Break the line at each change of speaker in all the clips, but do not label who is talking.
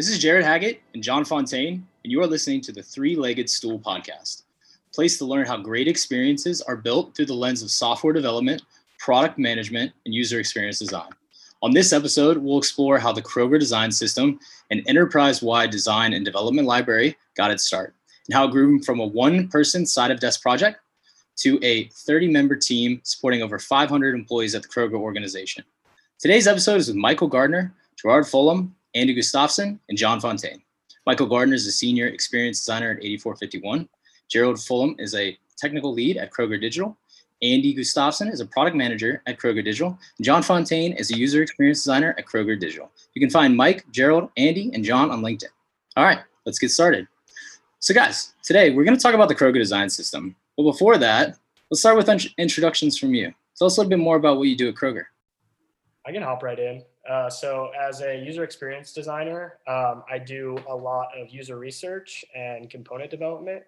This is Jared Haggett and John Fontaine, and you are listening to the Three Legged Stool podcast, place to learn how great experiences are built through the lens of software development, product management, and user experience design. On this episode, we'll explore how the Kroger Design System, an enterprise wide design and development library, got its start, and how it grew from a one person side of desk project to a 30 member team supporting over 500 employees at the Kroger organization. Today's episode is with Michael Gardner, Gerard Fulham, Andy Gustafson, and John Fontaine. Michael Gardner is a senior experience designer at 8451. Gerald Fulham is a technical lead at Kroger Digital. Andy Gustafson is a product manager at Kroger Digital. John Fontaine is a user experience designer at Kroger Digital. You can find Mike, Gerald, Andy, and John on LinkedIn. All right, let's get started. So, guys, today we're going to talk about the Kroger design system. But before that, let's start with introductions from you. Tell us a little bit more about what you do at Kroger.
I can hop right in. Uh, so, as a user experience designer, um, I do a lot of user research and component development.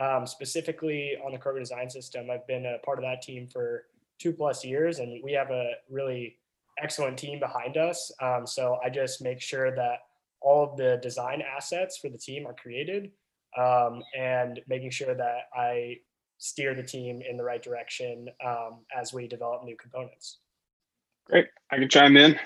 Um, specifically on the Kroger design system, I've been a part of that team for two plus years, and we have a really excellent team behind us. Um, so, I just make sure that all of the design assets for the team are created um, and making sure that I steer the team in the right direction um, as we develop new components.
Great. I can chime in.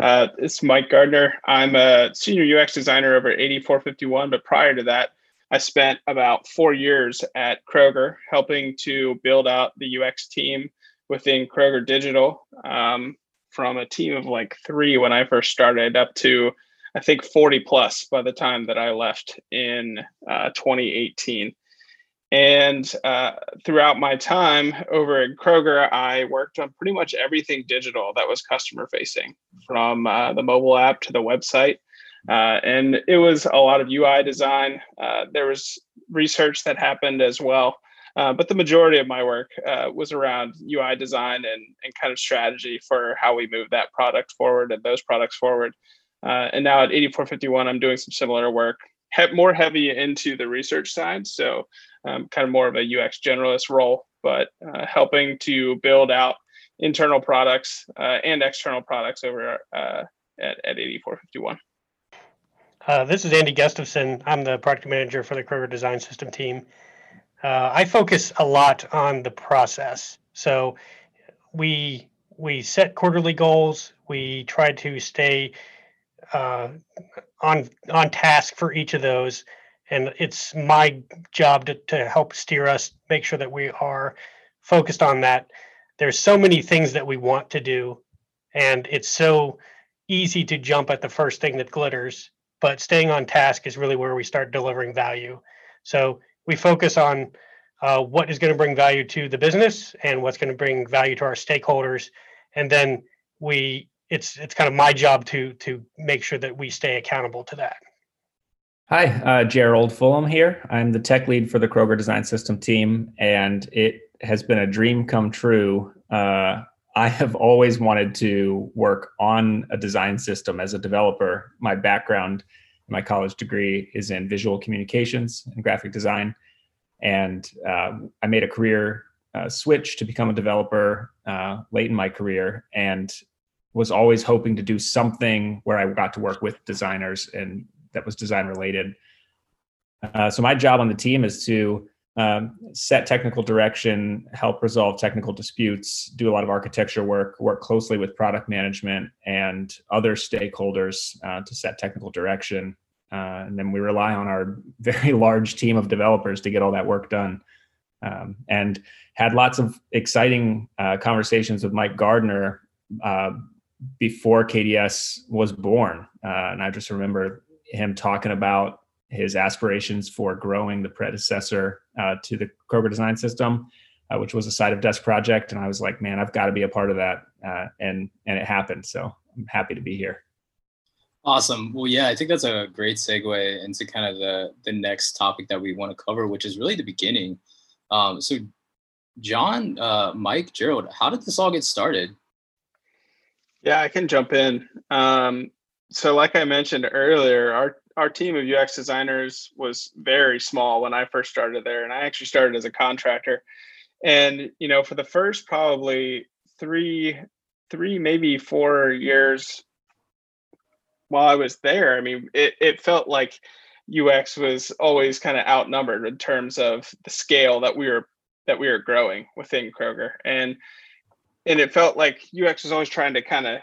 Uh, it's Mike Gardner. I'm a senior UX designer over at 8451, but prior to that, I spent about four years at Kroger helping to build out the UX team within Kroger Digital um, from a team of like three when I first started up to I think 40 plus by the time that I left in uh, 2018. And uh, throughout my time over at Kroger, I worked on pretty much everything digital that was customer facing, from uh, the mobile app to the website. Uh, and it was a lot of UI design. Uh, there was research that happened as well. Uh, but the majority of my work uh, was around UI design and, and kind of strategy for how we move that product forward and those products forward. and now at 8451, I'm doing some similar work, he- more heavy into the research side. So um, kind of more of a UX generalist role, but uh, helping to build out internal products uh, and external products over uh, at, at 8451.
Uh, this is Andy Gustafson. I'm the product manager for the Kroger Design System team. Uh, I focus a lot on the process. So we we set quarterly goals. We try to stay uh, on on task for each of those and it's my job to, to help steer us make sure that we are focused on that. There's so many things that we want to do and it's so easy to jump at the first thing that glitters but staying on task is really where we start delivering value. So we focus on uh, what is going to bring value to the business and what's going to bring value to our stakeholders and then we it's it's kind of my job to to make sure that we stay accountable to that
Hi, uh, Gerald Fulham here. I'm the tech lead for the Kroger Design System team, and it has been a dream come true. Uh, I have always wanted to work on a design system as a developer. My background, my college degree is in visual communications and graphic design, and uh, I made a career uh, switch to become a developer uh, late in my career, and was always hoping to do something where I got to work with designers and that was design related. Uh, so my job on the team is to um, set technical direction, help resolve technical disputes, do a lot of architecture work, work closely with product management and other stakeholders uh, to set technical direction. Uh, and then we rely on our very large team of developers to get all that work done. Um, and had lots of exciting uh, conversations with Mike Gardner uh, before KDS was born. Uh, and I just remember him talking about his aspirations for growing the predecessor uh, to the Kroger Design System, uh, which was a side of desk project. And I was like, man, I've got to be a part of that. Uh, and and it happened. So I'm happy to be here.
Awesome. Well, yeah, I think that's a great segue into kind of the the next topic that we want to cover, which is really the beginning. Um, so, John, uh, Mike, Gerald, how did this all get started?
Yeah, I can jump in. Um, so like I mentioned earlier, our our team of UX designers was very small when I first started there, and I actually started as a contractor. And you know, for the first probably three, three maybe four years, while I was there, I mean, it, it felt like UX was always kind of outnumbered in terms of the scale that we were that we were growing within Kroger. And and it felt like UX was always trying to kind of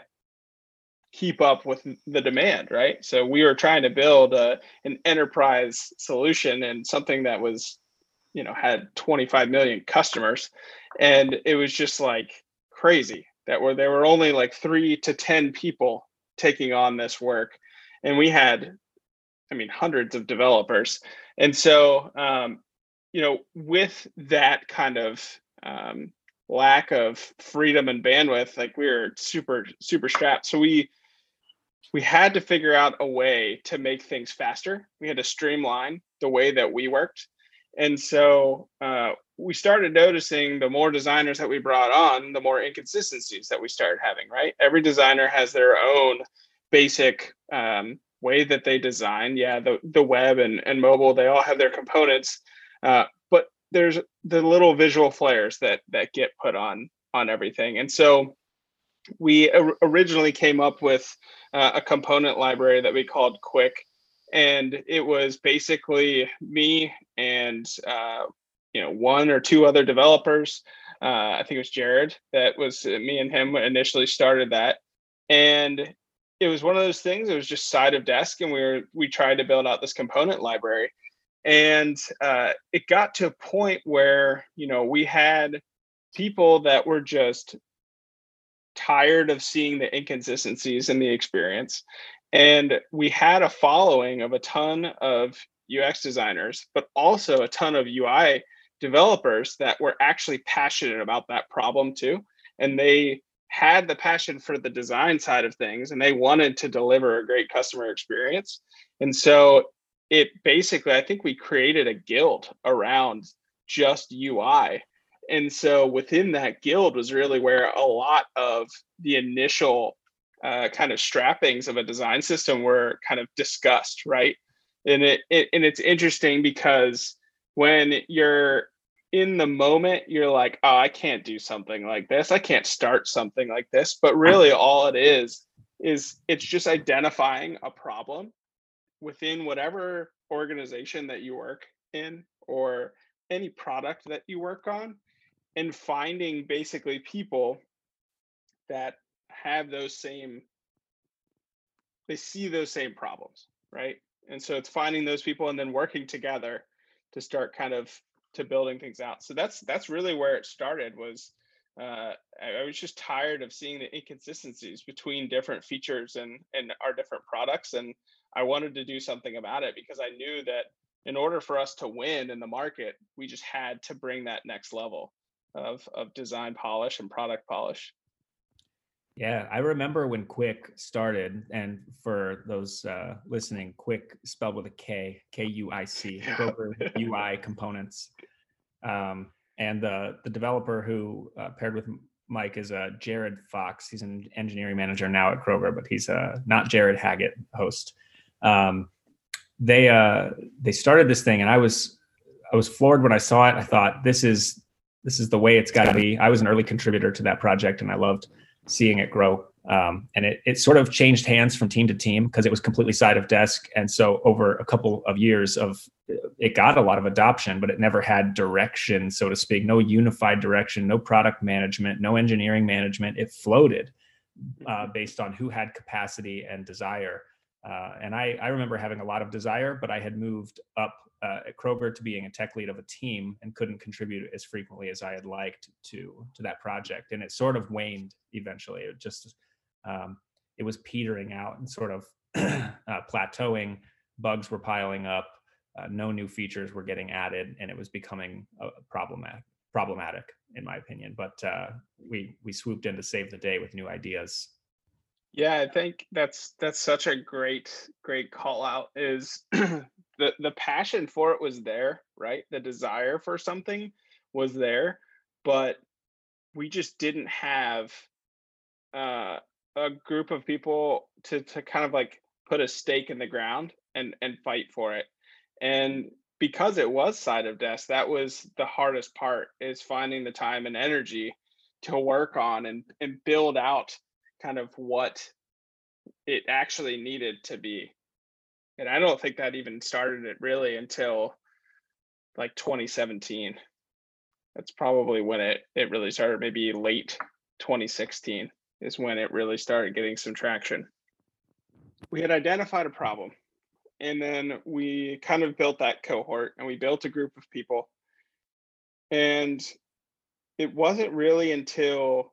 keep up with the demand, right? So we were trying to build a, an enterprise solution and something that was, you know, had 25 million customers. And it was just like crazy that were there were only like three to 10 people taking on this work. And we had, I mean, hundreds of developers. And so, um, you know, with that kind of um, lack of freedom and bandwidth, like we were super, super strapped. So we, we had to figure out a way to make things faster. We had to streamline the way that we worked. And so uh, we started noticing the more designers that we brought on, the more inconsistencies that we started having, right? Every designer has their own basic um, way that they design. Yeah, the, the web and, and mobile, they all have their components. Uh, but there's the little visual flares that that get put on on everything. And so we originally came up with uh, a component library that we called Kuic, and it was basically me and uh, you know one or two other developers. Uh, I think it was Jared that was uh, me and him initially started that, and it was one of those things. It was just side of desk, and we were we tried to build out this component library, and uh, it got to a point where you know we had people that were just tired of seeing the inconsistencies in the experience. And we had a following of a ton of UX designers, but also a ton of UI developers that were actually passionate about that problem too. And they had the passion for the design side of things and they wanted to deliver a great customer experience. And so it basically, I think we created a guild around just UI and so within that guild was really where a lot of the initial uh, kind of strappings of a design system were kind of discussed right? And it, it and it's interesting because when you're in the moment you're like oh i can't do something like this. I can't start something like this. But really all it is is it's just identifying a problem within whatever organization that you work in or any product that you work on and finding basically people that have those same they see those same problems right? And so it's finding those people and then working together to start kind of to building things out. So that's that's really where it started was uh, I, I was just tired of seeing the inconsistencies between different features and and our different products and i wanted to do something about it because i knew that in order for us to win in the market we just had to bring that next level of of design polish and product polish.
Yeah, I remember when Kuic started, and for those uh, listening, Kuic spelled with a K, K U I C, Kroger UI components. Um, and the the developer who uh, paired with Mike is uh, Jared Fox. He's an engineering manager now at Kroger, but he's uh, not Jared Haggett host. Um, they uh, they started this thing, and I was I was floored when I saw it. I thought this is this is the way it's got to be. I was an early contributor to that project, and I loved seeing it grow. Um, and it it sort of changed hands from team to team because it was completely side of desk. And so over a couple of years of it got a lot of adoption, but it never had direction, so to speak. No unified direction, no product management, no engineering management. It floated uh, based on who had capacity and desire. Uh, and I, I remember having a lot of desire, but I had moved up uh, at Kroger to being a tech lead of a team and couldn't contribute as frequently as I had liked to to that project. And it sort of waned eventually. It just um, it was petering out and sort of uh, plateauing. Bugs were piling up. Uh, no new features were getting added, and it was becoming problematic. Problematic, in my opinion. But uh, we we swooped in to save the day with new ideas.
Yeah, I think that's that's such a great great call out. Is the the passion for it was there, right? The desire for something was there, but we just didn't have uh, a group of people to to kind of like put a stake in the ground and and fight for it. And because it was side of desk, that was the hardest part is finding the time and energy to work on and and build out kind of what it actually needed to be. And I don't think that even started it really until like 2017. That's probably when it it really started. Maybe late 2016 is when it really started getting some traction. We had identified a problem, and then we kind of built that cohort, and we built a group of people. And it wasn't really until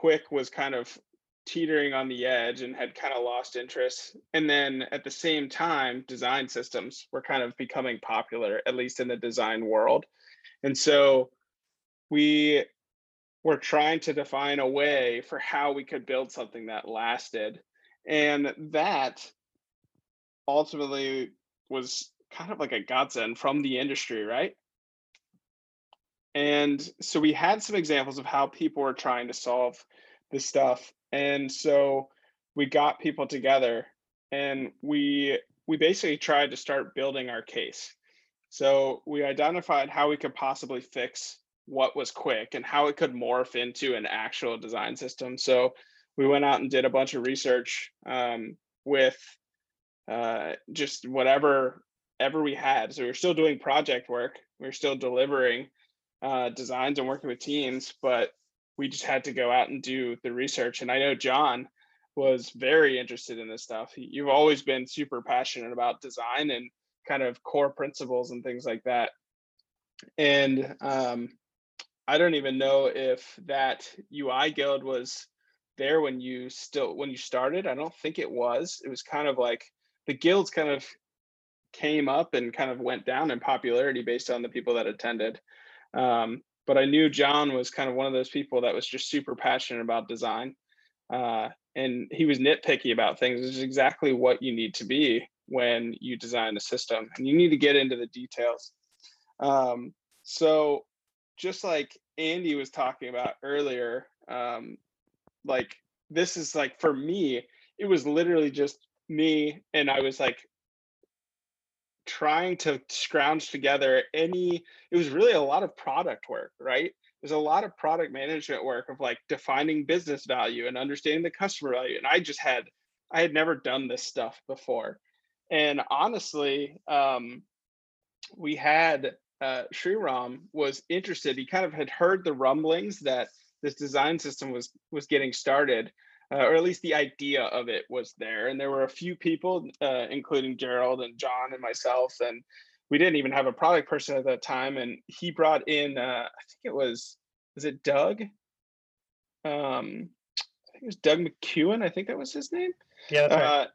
Kuic was kind of teetering on the edge and had kind of lost interest. And then at the same time, design systems were kind of becoming popular, at least in the design world. And so we were trying to define a way for how we could build something that lasted. And that ultimately was kind of like a godsend from the industry, right? And so we had some examples of how people were trying to solve this stuff. And so we got people together and we we basically tried to start building our case. So we identified how we could possibly fix what was quick and how it could morph into an actual design system. So we went out and did a bunch of research um, with uh, just whatever ever we had. So we were still doing project work we were still delivering uh, designs and working with teams but we just had to go out and do the research. And I know John was very interested in this stuff. You've always been super passionate about design and kind of core principles and things like that. And um, I don't even know if that UI guild was there when you still when you started. I don't think it was. It was kind of like the guilds kind of came up and kind of went down in popularity based on the people that attended. Um, but I knew John was kind of one of those people that was just super passionate about design. Uh, and he was nitpicky about things, which is exactly what you need to be when you design a system. And you need to get into the details. Um, so, just like Andy was talking about earlier, um, like this is like for me, it was literally just me, and I was like trying to scrounge together any it was really a lot of product work right there's a lot of product management work of like defining business value and understanding the customer value and i just had i had never done this stuff before and honestly um, we had uh, Sriram was interested. He kind of had heard the rumblings that this design system was was getting started, uh, or at least the idea of it was there. And there were a few people, uh, including Gerald and John and myself, and we didn't even have a product person at that time. And he brought in, uh, I think it was, was it Doug? Um, I think it was Doug McEwen. I think that was his name.
Yeah, that's right. Uh,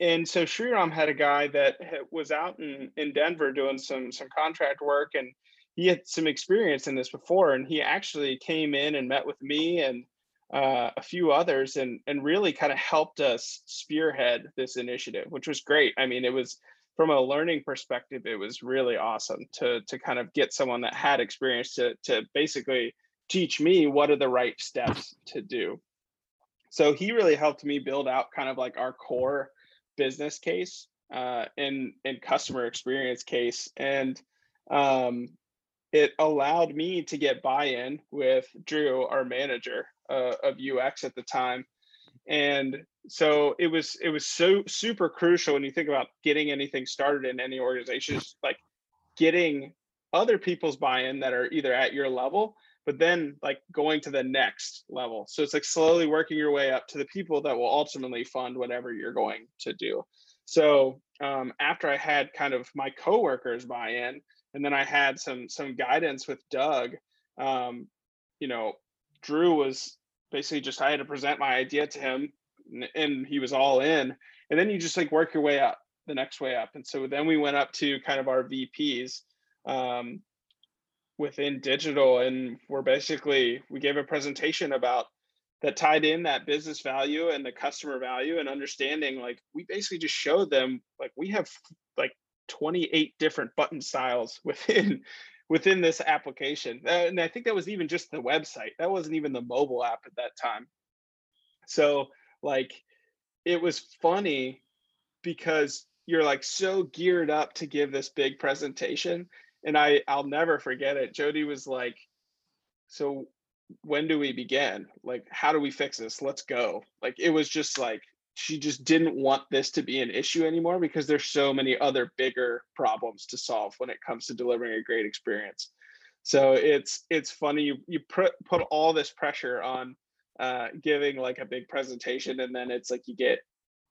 and so Sriram had a guy that was out in, in Denver doing some some contract work, and he had some experience in this before. And he actually came in and met with me and uh, a few others and and really kind of helped us spearhead this initiative, which was great. I mean, it was from a learning perspective, it was really awesome to to kind of get someone that had experience to to basically teach me what are the right steps to do. So he really helped me build out kind of like our core business case uh, and and customer experience case, and um, it allowed me to get buy-in with Drew, our manager, uh, of UX at the time, and so it was it was so super crucial when you think about getting anything started in any organization, like getting other people's buy-in that are either at your level but then like going to the next level. So it's like slowly working your way up to the people that will ultimately fund whatever you're going to do. So um, after i had kind of my coworkers buy in and then i had some some guidance with doug um, you know Drew was basically just I had to present my idea to him and, and he was all in. And then you just like work your way up the next way up. And so then we went up to kind of our VPs um, within digital and we're basically we gave a presentation about that tied in that business value and the customer value and understanding like we basically just showed them like we have 28 different button styles within within this application. Uh, and I think that was even just the website. That wasn't even the mobile app at that time. So like it was funny because you're like so geared up to give this big presentation and I I'll never forget it. Jody was like so when do we begin? Like how do we fix this? Let's go. Like it was just like she just didn't want this to be an issue anymore because there's so many other bigger problems to solve when it comes to delivering a great experience. So it's it's funny you you put put all this pressure on uh, giving like a big presentation, and then it's like you get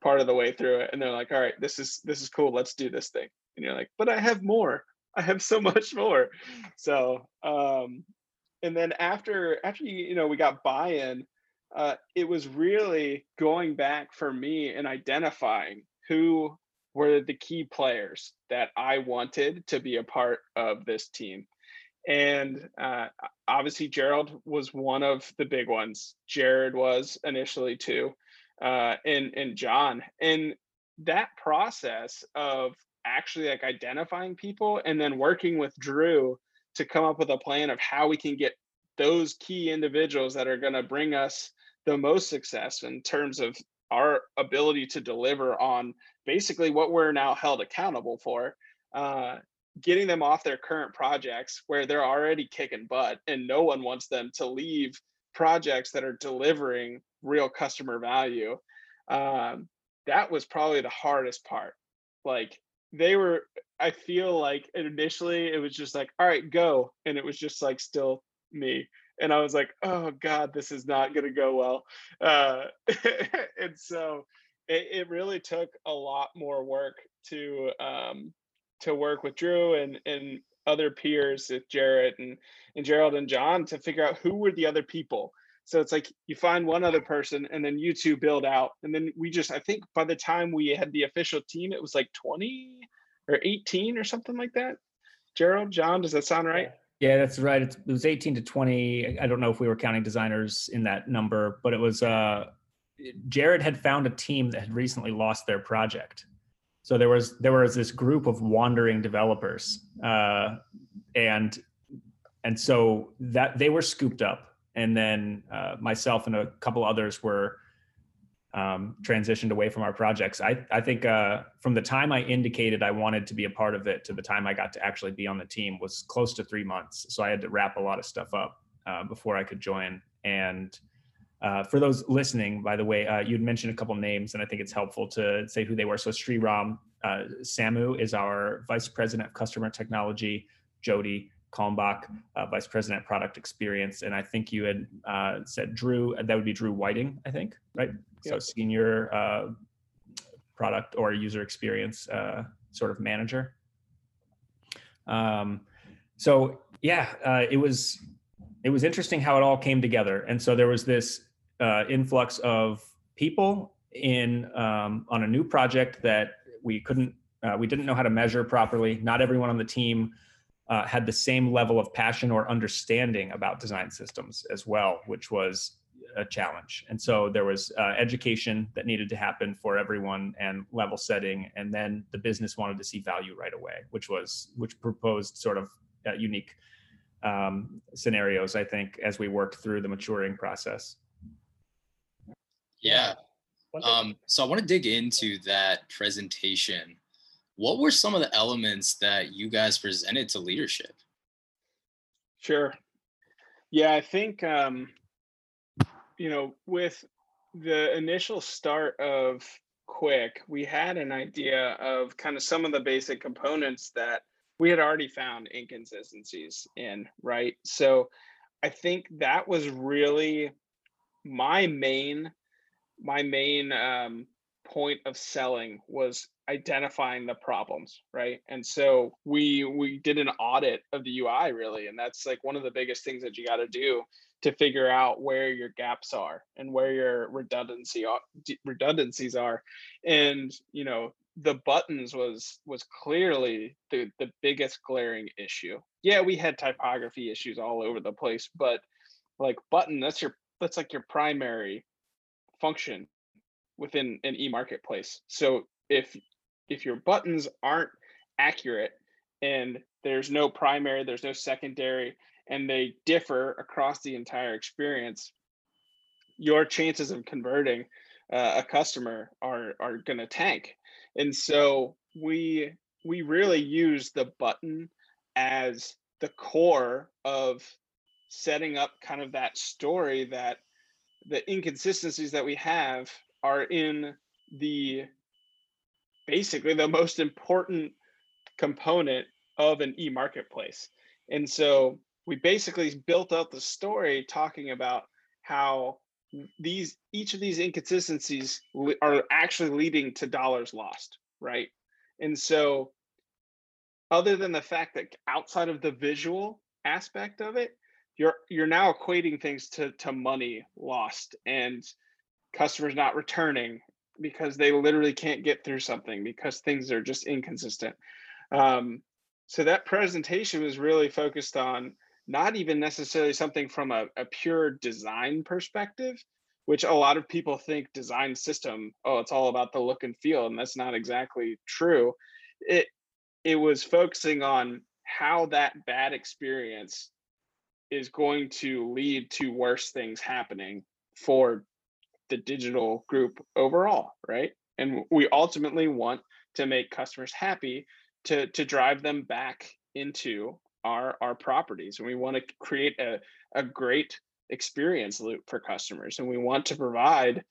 part of the way through it, and they're like, "All right, this is this is cool. Let's do this thing." And you're like, "But I have more. I have so much more." So um, and then after after you you know we got buy-in uh, it was really going back for me and identifying who were the key players that I wanted to be a part of this team. And uh, obviously, Gerald was one of the big ones. Jared was initially too, uh, and and John. And that process of actually like identifying people and then working with Drew to come up with a plan of how we can get those key individuals that are going to bring us the most success in terms of our ability to deliver on basically what we're now held accountable for uh, getting them off their current projects where they're already kicking butt and no one wants them to leave projects that are delivering real customer value um, that was probably the hardest part. Like they were i feel like initially it was just like all right go and it was just like still me and I was like, oh God, this is not going to go well. Uh, and so it, it, really took a lot more work to um, to work with Drew and and other peers, with Jared and and Gerald and John, to figure out who were the other people. So it's like you find one other person, and then you two build out, and then we just I think by the time we had the official team, it was like twenty or eighteen or something like that. Gerald, John, does that sound right?
Yeah, that's right. It was 18 to 20. I don't know if we were counting designers in that number, but it was uh, Jared had found a team that had recently lost their project. So there was there was this group of wandering developers, uh, and and so that they were scooped up, and then uh, myself and a couple others were um, transitioned away from our projects. I, I think uh, from the time I indicated I wanted to be a part of it to the time I got to actually be on the team was close to three months. So I had to wrap a lot of stuff up uh, before I could join. And uh, for those listening, by the way, uh, you'd mentioned a couple names, and I think it's helpful to say who they were. So Sriram uh, Samu is our vice president of customer technology. Jody Kalmbach, uh, Vice President Product Experience, and I think you had said Drew. That would be Drew Whiting, I think, right? So Senior uh, Product or User Experience uh, sort of manager. Um, so yeah, uh, it was it was interesting how it all came together, and so there was this uh, influx of people in um, on a new project that we couldn't we didn't know how to measure properly. Not everyone on the team uh, had the same level of passion or understanding about design systems as well, which was a challenge. And so there was uh, education that needed to happen for everyone and level setting. And then the business wanted to see value right away, which was which proposed sort of uh, unique um, scenarios. I think as we worked through the maturing process.
Yeah. Um, so I want to dig into that presentation what were some of the elements that you guys presented to leadership?
Sure. Yeah, I think um, you know, with the initial start of Kuic, we had an idea of kind of some of the basic components that we had already found inconsistencies in, right? So I think that was really my main my main um, point of selling was identifying the problems right and so we we did an audit of the ui really and that's like one of the biggest things that you got to do to figure out where your gaps are and where your redundancy redundancies are. And you know the buttons was was clearly the the biggest glaring issue. Yeah we had typography issues all over the place but like button that's your that's like your primary function within an e-marketplace. So if if your buttons aren't accurate and there's no primary, there's no secondary, and they differ across the entire experience, your chances of converting uh, a customer are are going to tank. And so we we really use the button as the core of setting up kind of that story that the inconsistencies that we have are in the basically the most important component of an e-marketplace. And so we basically built out the story talking about how these each of these inconsistencies are actually leading to dollars lost, right? And so other than the fact that outside of the visual aspect of it, you're you're now equating things to to money lost and customers not returning because they literally can't get through something because things are just inconsistent. Um, so that presentation was really focused on not even necessarily something from a, a pure design perspective, which a lot of people think design system, oh, it's all about the look and feel, and that's not exactly true. It it was focusing on how that bad experience is going to lead to worse things happening for the digital group overall, right? And we ultimately want to make customers happy to to drive them back into our our properties and we want to create a, a great experience loop for customers and we want to provide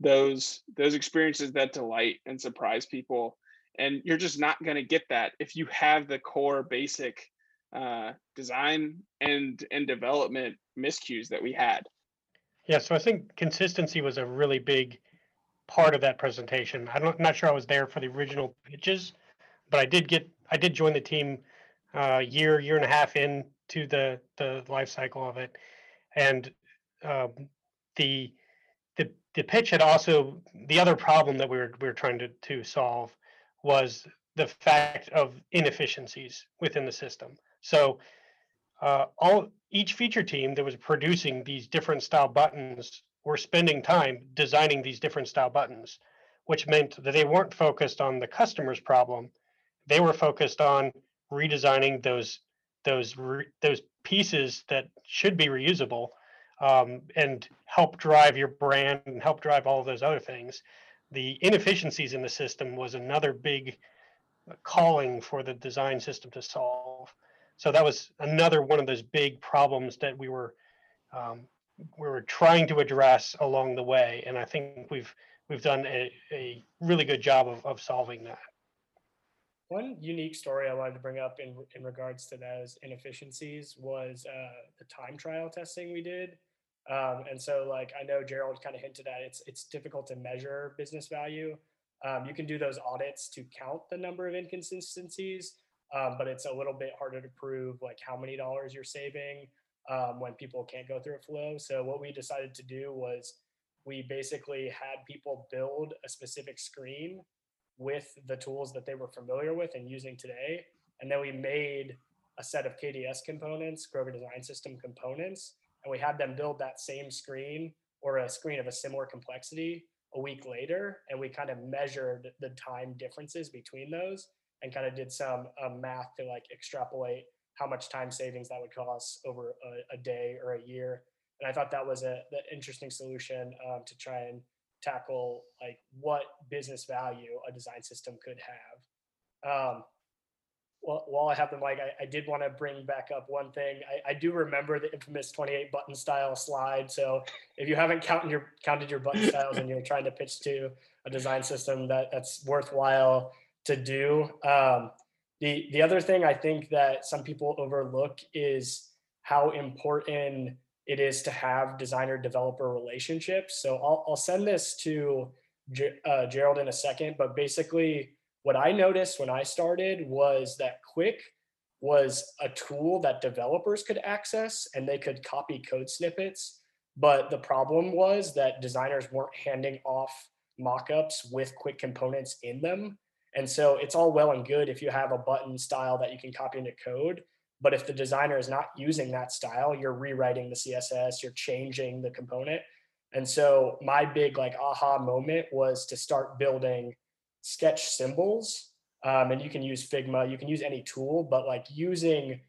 those those experiences that delight and surprise people and you're just not going to get that if you have the core basic uh, design and and development miscues that we had.
Yeah so i think consistency was a really big part of that presentation. I'm not, not sure i was there for the original pitches but i did get i did join the team uh, year, year and a half into the the life cycle of it, and um, the the the pitch had also the other problem that we were we were trying to to solve was the fact of inefficiencies within the system. So uh, all each feature team that was producing these different style buttons were spending time designing these different style buttons, which meant that they weren't focused on the customer's problem. They were focused on redesigning those those re, those pieces that should be reusable um, and help drive your brand and help drive all of those other things. The inefficiencies in the system was another big calling for the design system to solve. So that was another one of those big problems that we were um, we were trying to address along the way, and I think we've we've done a, a really good job of, of solving that.
One unique story I wanted to bring up in, in regards to those inefficiencies was uh, the time trial testing we did. Um, and so, like I know Gerald kind of hinted at, it's it's difficult to measure business value. Um, you can do those audits to count the number of inconsistencies, um, but it's a little bit harder to prove like how many dollars you're saving um, when people can't go through a flow. So what we decided to do was we basically had people build a specific screen with the tools that they were familiar with and using today. And then we made a set of KDS components, Kroger Design System components, and we had them build that same screen or a screen of a similar complexity a week later. And we kind of measured the time differences between those and kind of did some um, math to like extrapolate how much time savings that would cost over a, a day or a year. And I thought that was a, an interesting solution um, to try and tackle like what business value a design system could have. Um, well, while I have the mic, I, I did want to bring back up one thing. I, I, do remember the infamous 28 button style slide. So if you haven't counted your counted your button styles and you're trying to pitch to a design system that that's worthwhile to do. Um, the the other thing I think that some people overlook is how important it is to have designer developer relationships. So I'll, I'll send this to uh, Gerald in a second, but basically what I noticed when I started was that Kuic was a tool that developers could access and they could copy code snippets. But the problem was that designers weren't handing off mockups with Kuic components in them. And so it's all well and good if you have a button style that you can copy into code, but if the designer is not using that style, you're rewriting the CSS, you're changing the component. And so my big like aha moment was to start building sketch symbols. Um, and you can use Figma, you can use any tool, but like using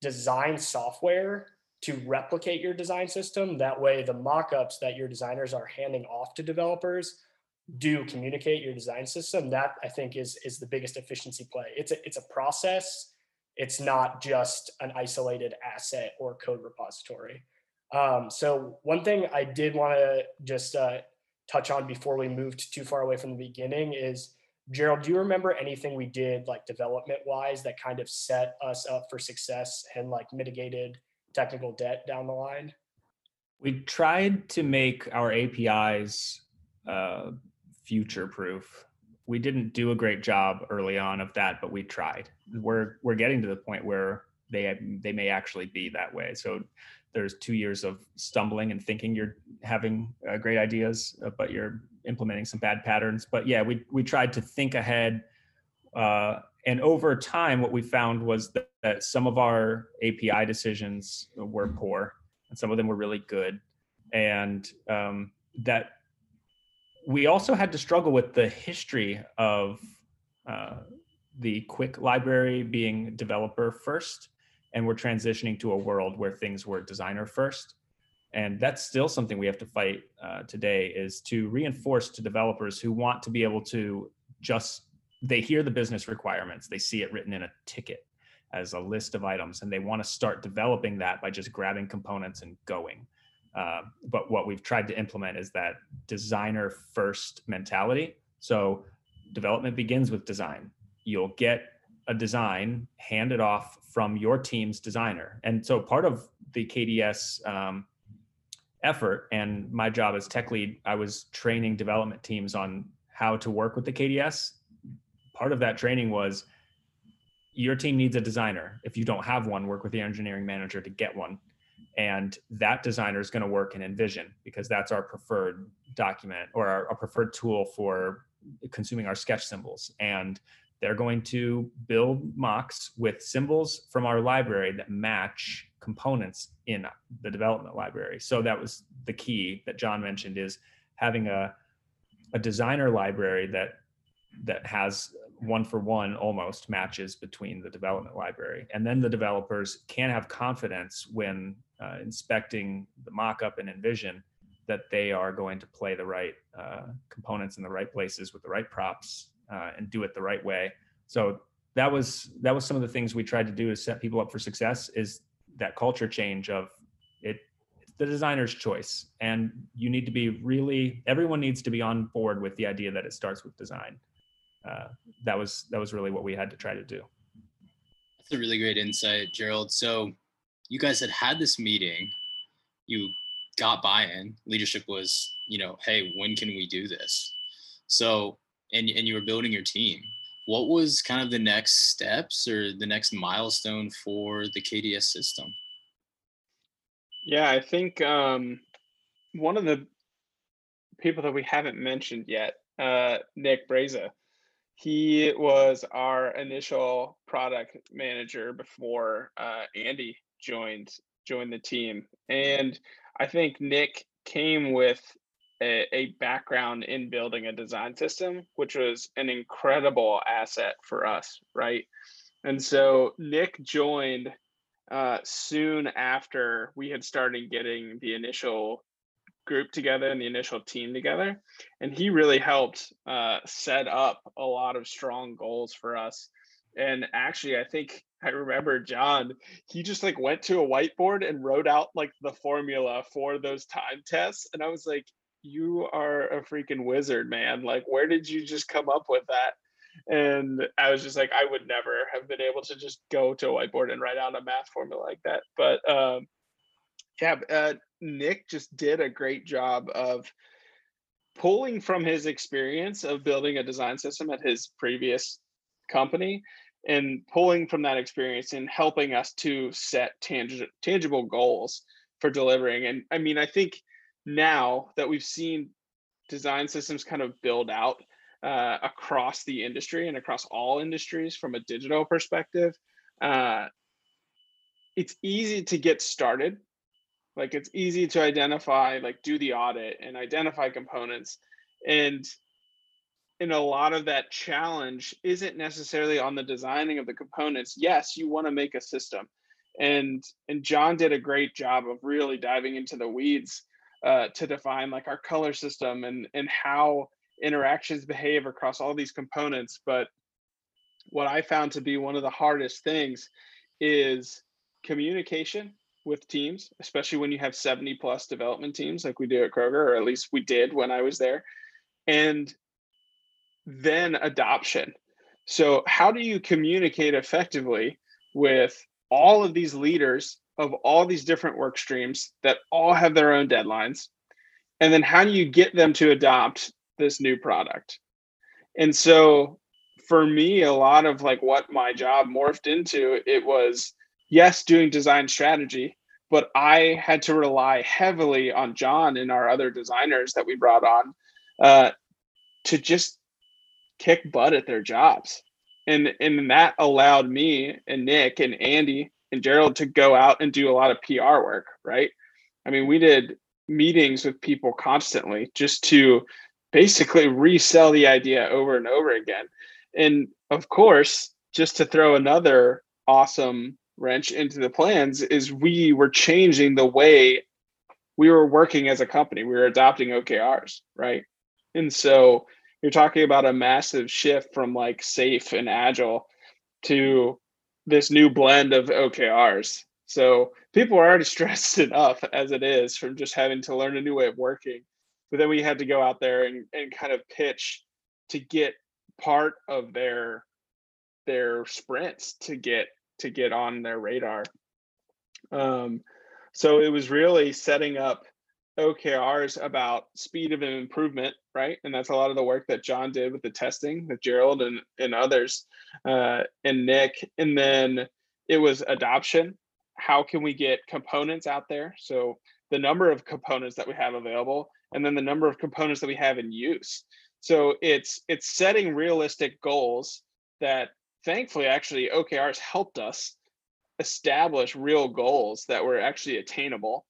design software to replicate your design system. That way, the mockups that your designers are handing off to developers do communicate your design system. That I think is is the biggest efficiency play. It's a it's a process it's not just an isolated asset or code repository. Um, so one thing I did want to just uh, touch on before we moved too far away from the beginning is Gerald, do you remember anything we did like development wise that kind of set us up for success and like mitigated technical debt down the line?
We tried to make our APIs uh, future proof. We didn't do a great job early on of that, but we tried. We're we're getting to the point where they they may actually be that way. So there's two years of stumbling and thinking you're having uh, great ideas, uh, but you're implementing some bad patterns. But yeah, we we tried to think ahead, uh, and over time, what we found was that, that, some of our API decisions were poor, and some of them were really good, and um, that we also had to struggle with the history of uh, the Kuic library being developer first and we're transitioning to a world where things were designer first. And that's still something we have to fight uh, today is to reinforce to developers who want to be able to just they hear the business requirements they see it written in a ticket as a list of items and they want to start developing that by just grabbing components and going uh, but what we've tried to implement is that designer first mentality so development begins with design you'll get a design handed off from your team's designer. And so part of the KDS um, effort and my job as tech lead, I was training development teams on how to work with the KDS. Part of that training was your team needs a designer. If you don't have one, work with the engineering manager to get one. And that designer is going to work in InVision because that's our preferred document or our, our preferred tool for consuming our sketch symbols. And they're going to build mocks with symbols from our library that match components in the development library. So that was the key that John mentioned is having a, a designer library that that has one for one almost matches between the development library. And then the developers can have confidence when uh, inspecting the mockup and InVision that they are going to play the right uh, components in the right places with the right props uh, and do it the right way. So that was that was some of the things we tried to do is set people up for success. Is that culture change of it? It's the designer's choice, and you need to be really. Everyone needs to be on board with the idea that it starts with design. Uh, that was that was really what we had to try to do.
That's a really great insight, Gerald. So you guys had had this meeting. You got buy-in. Leadership was, you know, hey, when can we do this? So and and you were building your team. What was kind of the next steps or the next milestone for the KDS system?
Yeah, I think um, one of the people that we haven't mentioned yet, uh, Nick Braza, he was our initial product manager before uh, Andy joined joined the team, and I think Nick came with a, a, background in building a design system, which was an incredible asset for us, right? And so Nick joined uh, soon after we had started getting the initial group together and the initial team together. And he really helped uh, set up a lot of strong goals for us. And actually, I think I remember John, he just like went to a whiteboard and wrote out like the formula for those time tests. And I was like, you are a freaking wizard, man. Like, where did you just come up with that? And I was just like, I would never have been able to just go to a whiteboard and write out a math formula like that. But um, yeah, uh, Nick just did a great job of pulling from his experience of building a design system at his previous company and pulling from that experience and helping us to set tangible tangible goals for delivering. And I mean, I think now that we've seen design systems kind of build out uh, across the industry and across all industries from a digital perspective, uh, it's easy to get started. Like it's easy to identify, like do the audit and identify components. And in a lot of that challenge isn't necessarily on the designing of the components. Yes, you want to make a system. And and John did a great job of really diving into the weeds uh, to define like our color system and and how interactions behave across all these components but what i found to be one of the hardest things is communication with teams, especially when you have 70 plus development teams like we do at Kroger, or at least we did when I was there. And then adoption. So, how do you communicate effectively with all of these leaders of all these different work streams that all have their own deadlines? And then, how do you get them to adopt this new product? And so, for me, a lot of like what my job morphed into, it was yes, doing design strategy, but I had to rely heavily on John and our other designers that we brought on uh, to just kick butt at their jobs. And, and that allowed me and Nick and Andy and Gerald to go out and do a lot of PR work, right? I mean, we did meetings with people constantly just to basically resell the idea over and over again. And of course, just to throw another awesome wrench into the plans is we were changing the way we were working as a company. We were adopting OKRs, right? And so you're talking about a massive shift from like SAFe and agile to this new blend of OKRs. So people are already stressed enough as it is from just having to learn a new way of working. But then we had to go out there and, and kind of pitch to get part of their their sprints to get to get on their radar. Um, so it was really setting up OKRs about speed of improvement, right? And that's a lot of the work that John did with the testing with Gerald and, and others uh, and Nick. And then it was adoption. How can we get components out there? So the number of components that we have available, and then the number of components that we have in use. So it's it's setting realistic goals that thankfully, actually, OKRs helped us establish real goals that were actually attainable.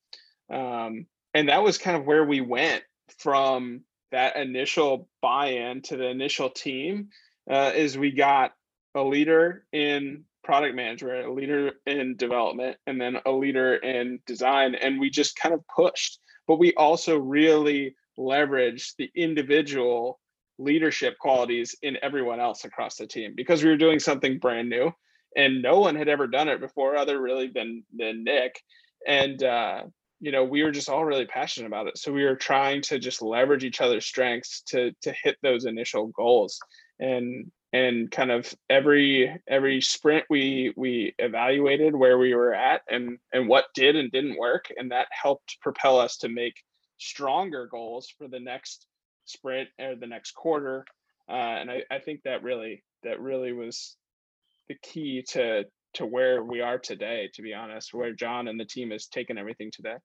Um, and that was kind of where we went from that initial buy-in to the initial team uh, is we got a leader in product management, a leader in development, and then a leader in design. And we just kind of pushed, but we also really leveraged the individual leadership qualities in everyone else across the team because we were doing something brand new and no one had ever done it before other really than than Nick. And uh, you know we were just all really passionate about it. So we were trying to just leverage each other's strengths to to hit those initial goals. And and kind of every every sprint we we evaluated where we were at and and what did and didn't work. And that helped propel us to make stronger goals for the next sprint or the next quarter. Uh, and I, I think that really that really was the key to to where we are today, to be honest, where John and the team has taken everything today.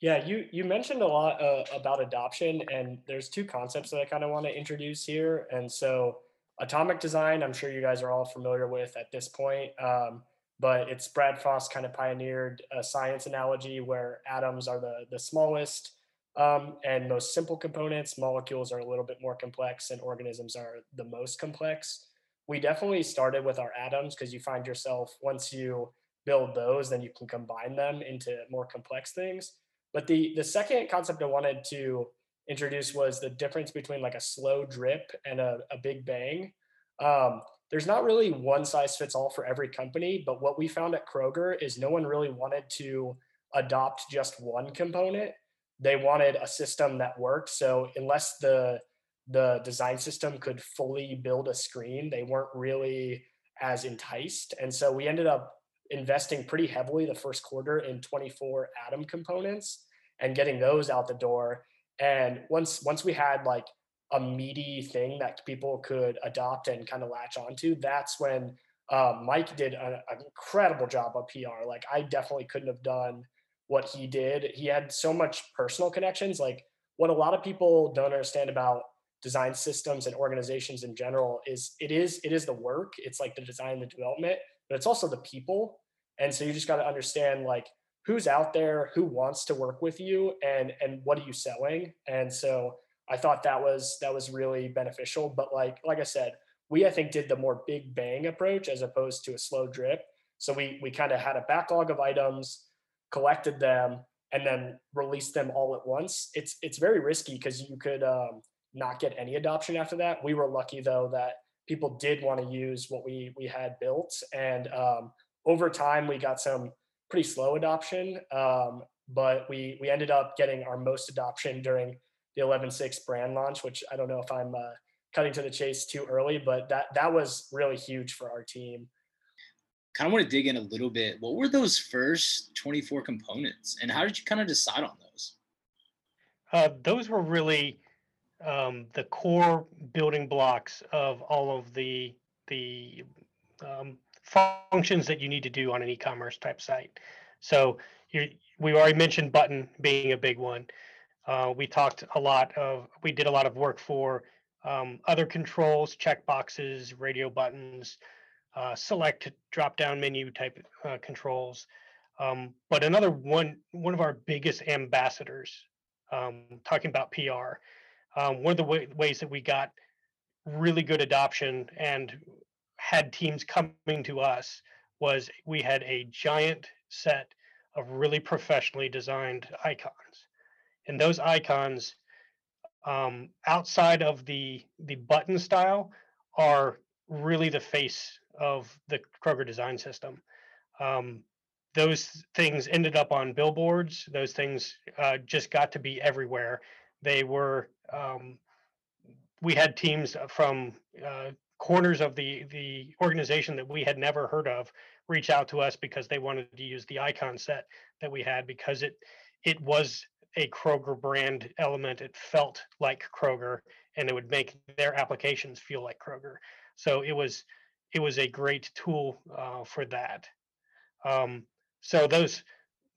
Yeah, you you mentioned a lot uh, about adoption, and there's two concepts that I kind of want to introduce here. And so, atomic design, I'm sure you guys are all familiar with at this point, um, but it's Brad Frost kind of pioneered a science analogy where atoms are the the smallest um, and most simple components. Molecules are a little bit more complex, and organisms are the most complex. We definitely started with our atoms because you find yourself once you build those, then you can combine them into more complex things. But the the second concept I wanted to introduce was the difference between like a slow drip and a, a big bang. Um, there's not really one size fits all for every company, but what we found at Kroger is no one really wanted to adopt just one component they wanted a system that worked. So unless the the design system could fully build a screen, they weren't really as enticed. And so we ended up investing pretty heavily the first quarter in 24 atom components and getting those out the door. And once once we had like a meaty thing that people could adopt and kind of latch onto, that's when um, Mike did an incredible job of PR. Like I definitely couldn't have done what he did. He had so much personal connections. Like what a lot of people don't understand about design systems and organizations in general is it is it is the work. It's like the design the development, but it's also the people. And so you just got to understand like who's out there, who wants to work with you, and and what are you selling. And so I thought that was that was really beneficial. But like like I said, we I think did the more big bang approach as opposed to a slow drip. So we we kind of had a backlog of items collected them, and then released them all at once. It's it's very risky because you could um, not get any adoption after that. We were lucky though that people did want to use what we we had built, and um, over time we got some pretty slow adoption. Um, but we we ended up getting our most adoption during the 11.6 brand launch, which I don't know if I'm uh, cutting to the chase too early, but that that was really huge for our team.
Kind of want to dig in a little bit. What were those first 24 components, and how did you kind of decide on those?
Uh, those were really um, the core building blocks of all of the the um, functions that you need to do on an e-commerce type site. So we already mentioned button being a big one. Uh, we talked a lot of we did a lot of work for um, other controls, check boxes, radio buttons, uh, select drop down menu type uh, controls. Um, but another one one of our biggest ambassadors, um, talking about PR, um, one of the way, ways that we got really good adoption and had teams coming to us was we had a giant set of really professionally designed icons and those icons um, outside of the the button style are really the face of the kroger design system um, those things ended up on billboards those things uh, just got to be everywhere they were um, we had teams from uh, corners of the the organization that we had never heard of reach out to us because they wanted to use the icon set that we had because it it was a Kroger brand element. It felt like Kroger, and it would make their applications feel like Kroger. So it was it was a great tool uh, for that. Um, so those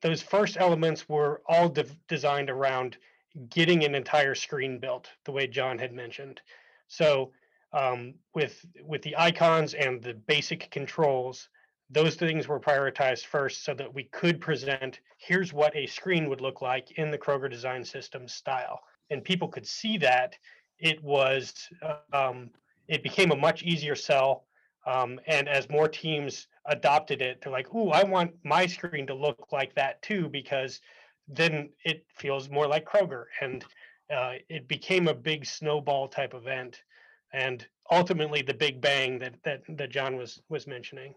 those first elements were all de- designed around getting an entire screen built, the way John had mentioned. So um, with with the icons and the basic controls, those things were prioritized first so that we could present here's what a screen would look like in the Kroger design system style, and people could see that it was um, it became a much easier sell. Um, and as more teams adopted it, they're like, "Ooh, I want my screen to look like that too," because then it feels more like Kroger, and uh, it became a big snowball type event and ultimately the big bang that that that John was was mentioning.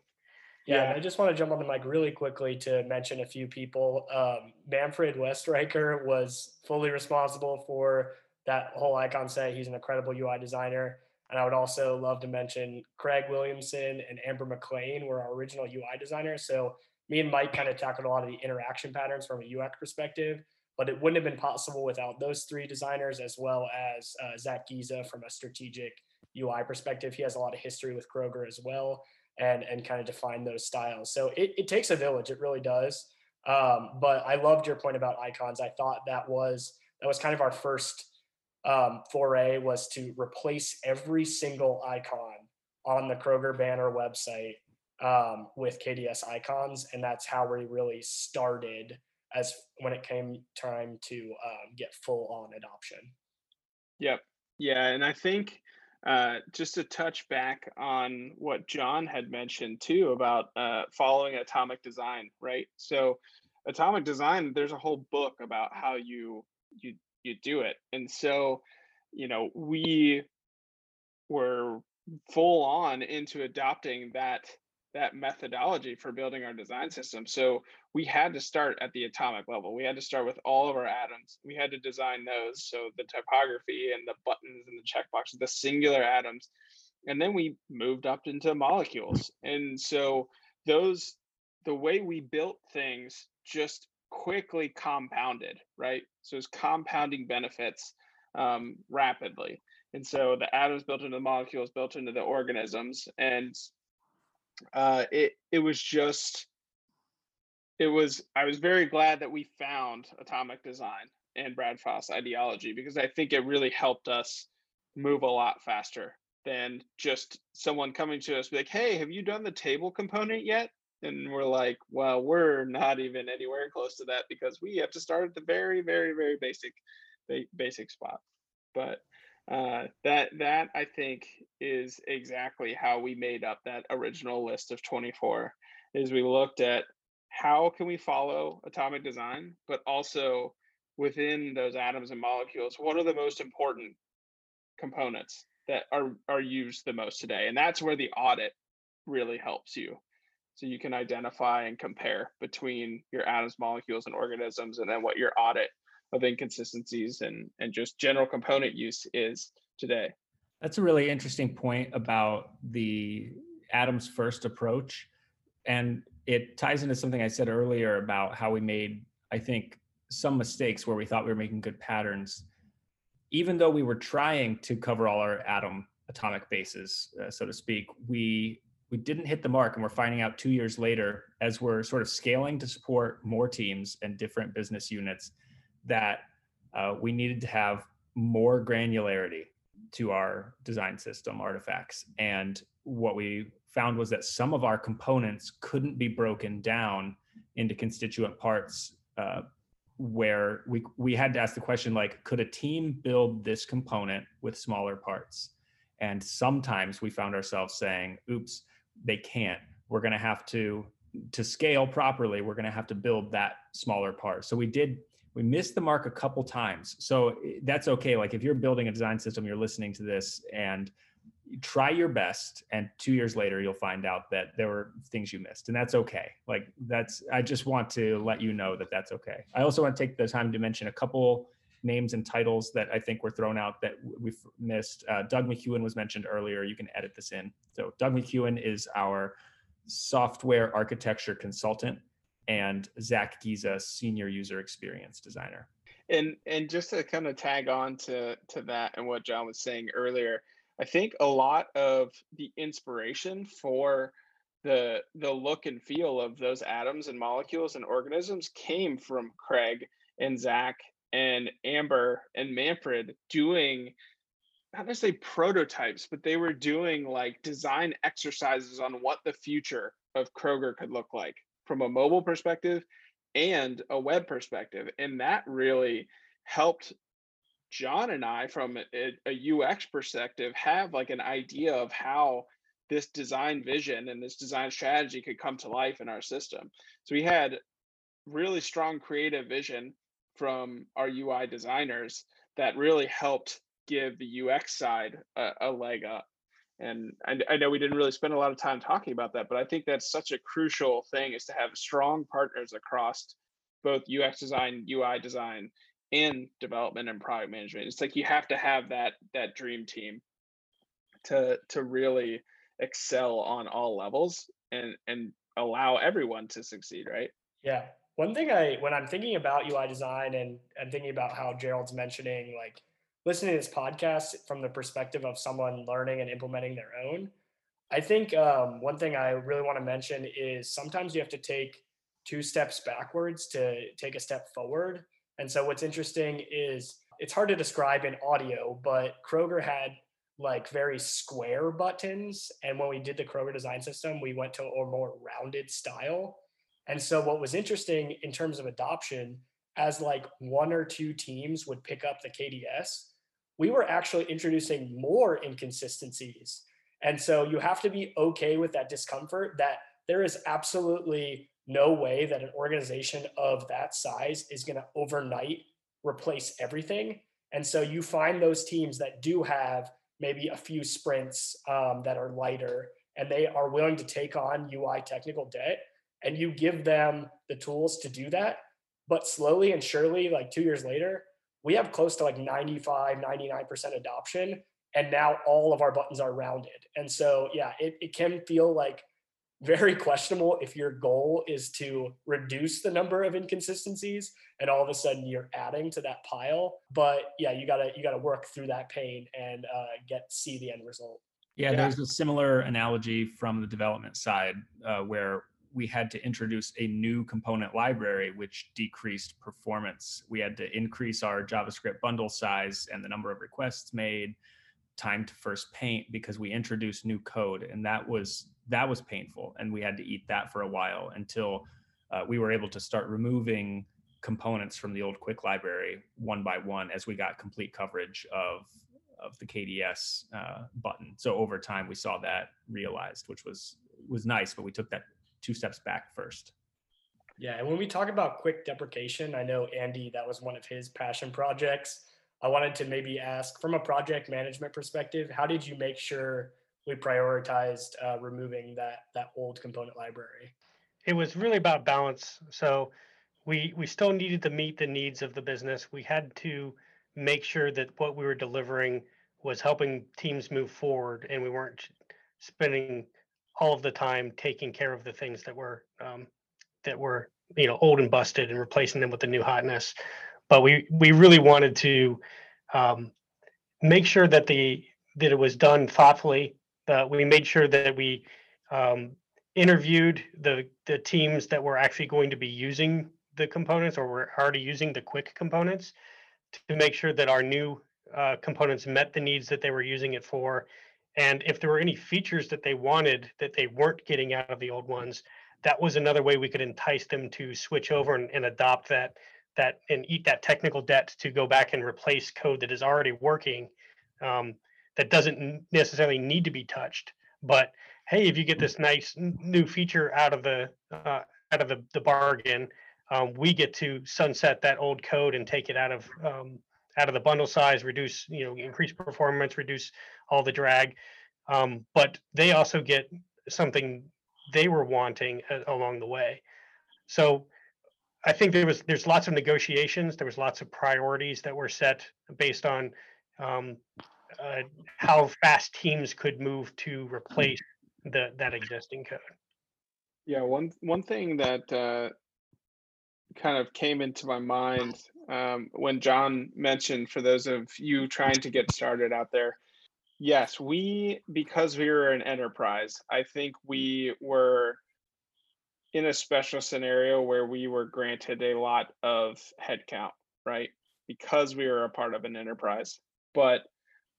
Yeah, I just want to jump on the mic really quickly to mention a few people. Um, Manfred Westreicher was fully responsible for that whole icon set. He's an incredible UI designer. And I would also love to mention Craig Williamson and Amber McLean were our original UI designers. So me and Mike kind of tackled a lot of the interaction patterns from a UX perspective, but it wouldn't have been possible without those three designers as well as uh, Zach Giza from a strategic UI perspective. He has a lot of history with Kroger as well and, and kind of define those styles. So it, it takes a village, it really does. Um, but I loved your point about icons. I thought that was that was kind of our first um, foray was to replace every single icon on the Kroger banner website um, with KDS icons, and that's how we really started as when it came time to um, get full on adoption.
Yep. Yeah, and I think uh, just to touch back on what John had mentioned too about uh, following atomic design, right? So, atomic design, there's a whole book about how you you you do it, and so you know we were full on into adopting that that methodology for building our design system. So we had to start at the atomic level. We had to start with all of our atoms. We had to design those. So the typography and the buttons and the checkboxes, the singular atoms. And then we moved up into molecules. And so those, the way we built things just quickly compounded, right? So it's compounding benefits um, rapidly. And so the atoms built into the molecules, built into the organisms. And uh, it it was just it was I was very glad that we found atomic design and Brad Frost ideology because I think it really helped us move a lot faster than just someone coming to us like, hey, have you done the table component yet? And we're like, well, we're not even anywhere close to that because we have to start at the very, very, very basic, basic spot. But uh, that that I think is exactly how we made up that original list of 24 is we looked at how can we follow atomic design but also within those atoms and molecules what are the most important components that are are used the most today and that's where the audit really helps you so you can identify and compare between your atoms, molecules, and organisms, and then what your audit of inconsistencies and, and just general component use is today.
That's a really interesting point about the atoms first approach. And it ties into something I said earlier about how we made, I think, some mistakes where we thought we were making good patterns. Even though we were trying to cover all our atom atomic bases, uh, so to speak, we we didn't hit the mark and we're finding out two years later as we're sort of scaling to support more teams and different business units that uh, we needed to have more granularity to our design system artifacts. And what we found was that some of our components couldn't be broken down into constituent parts uh, where we, we had to ask the question like, could a team build this component with smaller parts? And sometimes we found ourselves saying, oops, they can't. We're going to have to, to scale properly, we're going to have to build that smaller part. So we did we missed the mark a couple times. So eh, that's okay. Like if you're building a design system, you're listening to this and try your best and 2 years later you'll find out that there were things you missed and that's okay. Like that's I just want to let you know that that's okay. I also want to take the time to mention a couple names and titles that I think were thrown out that we've missed. Uh, Doug McEwen was mentioned earlier. You can edit this in. So Doug McEwen is our software architecture consultant and Zach Giza, senior user experience designer.
And and just to kind of tag on to to that and what John was saying earlier, I think a lot of the inspiration for the the look and feel of those atoms and molecules and organisms came from Craig and Zach and Amber and Manfred doing not necessarily prototypes, but they were doing like design exercises on what the future of Kroger could look like from a mobile perspective and a web perspective. And that really helped John and I, from a, a, UX perspective, have like an idea of how this design vision and this design strategy could come to life in our system. So we had really strong creative vision from our UI designers that really helped give the UX side a, a leg up. And I, I know we didn't really spend a lot of time talking about that but i think that's such a crucial thing is to have strong partners across both ux design ui design and development and product management. It's like you have to have that that dream team to to really excel on all levels and and allow everyone to succeed right?
Yeah one thing i when i'm thinking about ui design and i'm thinking about how gerald's mentioning like listening to this podcast from the perspective of someone learning and implementing their own, I think um, one thing I really want to mention is sometimes you have to take two steps backwards to take a step forward. And so what's interesting is it's hard to describe in audio, but Kroger had like very square buttons. And when we did the Kroger design system, we went to a more rounded style. And so what was interesting in terms of adoption, as like one or two teams would pick up the KDS, we were actually introducing more inconsistencies. And so you have to be okay with that discomfort that there is absolutely no way that an organization of that size is going to overnight replace everything. And so you find those teams that do have maybe a few sprints um, that are lighter and they are willing to take on UI technical debt and you give them the tools to do that. But slowly and surely, like two years later, we have close to like 95, 99% adoption. And now all of our buttons are rounded. And so, yeah, it, it can feel like very questionable if your goal is to reduce the number of inconsistencies and all of a sudden you're adding to that pile. But yeah, you gotta you gotta work through that pain and uh, get see the end result.
Yeah, yeah, there's a similar analogy from the development side uh, where we had to introduce a new component library, which decreased performance. We had to increase our JavaScript bundle size and the number of requests made, time to first paint because we introduced new code, and that was that was painful, and we had to eat that for a while until uh, we were able to start removing components from the old Kuic library one by one as we got complete coverage of of the KDS uh, button. So over time, we saw that realized, which was was nice, but we took that two steps back first.
Yeah, and when we talk about Kuic deprecation, I know Andy that was one of his passion projects. I wanted to maybe ask from a project management perspective, how did you make sure we prioritized uh, removing that that old component library.
It was really about balance. So we we still needed to meet the needs of the business. We had to make sure that what we were delivering was helping teams move forward, and we weren't spending all of the time taking care of the things that were um, that were you know old and busted and replacing them with the new hotness. But we we really wanted to um, make sure that the that it was done thoughtfully. That we made sure that we um, interviewed the the teams that were actually going to be using the components or were already using the Kuic components to make sure that our new uh, components met the needs that they were using it for. And if there were any features that they wanted that they weren't getting out of the old ones, that was another way we could entice them to switch over and, and adopt that that and eat that technical debt to go back and replace code that is already working um, that doesn't necessarily need to be touched. But hey, if you get this nice new feature out of the uh, out of the, the bargain, um, we get to sunset that old code and take it out of um, out of the bundle size, reduce you know increase performance, reduce all the drag. Um, but they also get something they were wanting along the way. So I think there was there's lots of negotiations. There was lots of priorities that were set based on um, uh, how fast teams could move to replace the that existing code.
Yeah, one one thing that uh, kind of came into my mind um, when John mentioned for those of you trying to get started out there. Yes, we because we were an enterprise, I think we were in a special scenario where we were granted a lot of headcount, right? Because we were a part of an enterprise. But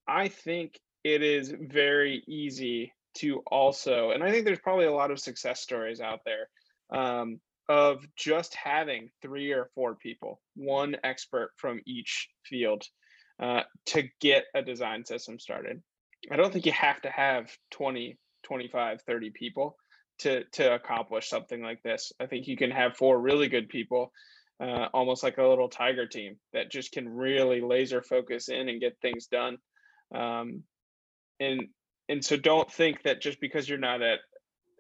I think it is very easy to also, and I think there's probably a lot of success stories out there um, of just having three or four people, one expert from each field uh, to get a design system started. I don't think you have to have 20, 25, 30 people to to accomplish something like this. I think you can have four really good people, uh, almost like a little tiger team that just can really laser focus in and get things done. Um, and and so don't think that just because you're not at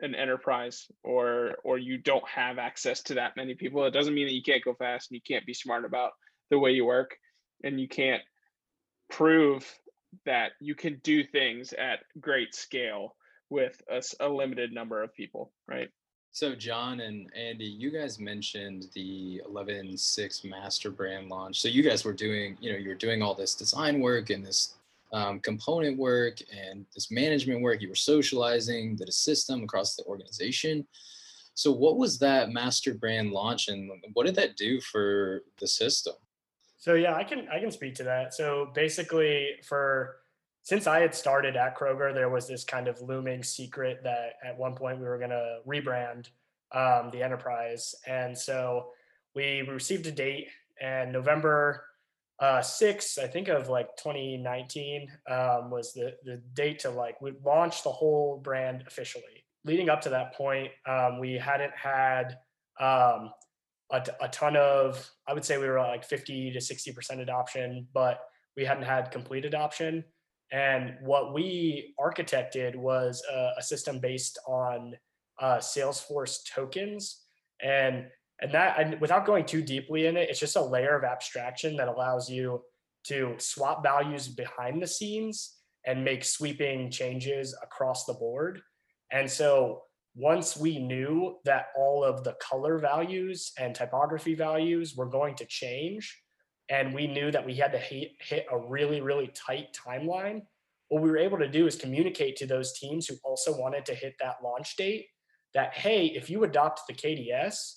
an enterprise or or you don't have access to that many people, it doesn't mean that you can't go fast and you can't be smart about the way you work and you can't prove that you can do things at great scale with a, a limited number of people, right?
So, John and Andy, you guys mentioned the 11.6 master brand launch. So, you guys were doing, you know, you were doing all this design work and this um, component work and this management work. You were socializing the system across the organization. So, what was that master brand launch, and what did that do for the system?
So, yeah, I can I can speak to that. So, basically, for since I had started at Kroger, there was this kind of looming secret that at one point we were going to rebrand um, the enterprise. And so we received a date, and November uh, 6, I think of like 2019, um, was the, the date to like, we launched the whole brand officially. Leading up to that point, um, we hadn't had um, a, a ton of, I would say we were like 50 to 60% adoption, but we hadn't had complete adoption. And what we architected was a, a system based on uh, Salesforce tokens, and and that and without going too deeply in it, it's just a layer of abstraction that allows you to swap values behind the scenes and make sweeping changes across the board. And so once we knew that all of the color values and typography values were going to change, and we knew that we had to hit, hit a really really tight timeline what we were able to do is communicate to those teams who also wanted to hit that launch date that hey if you adopt the kds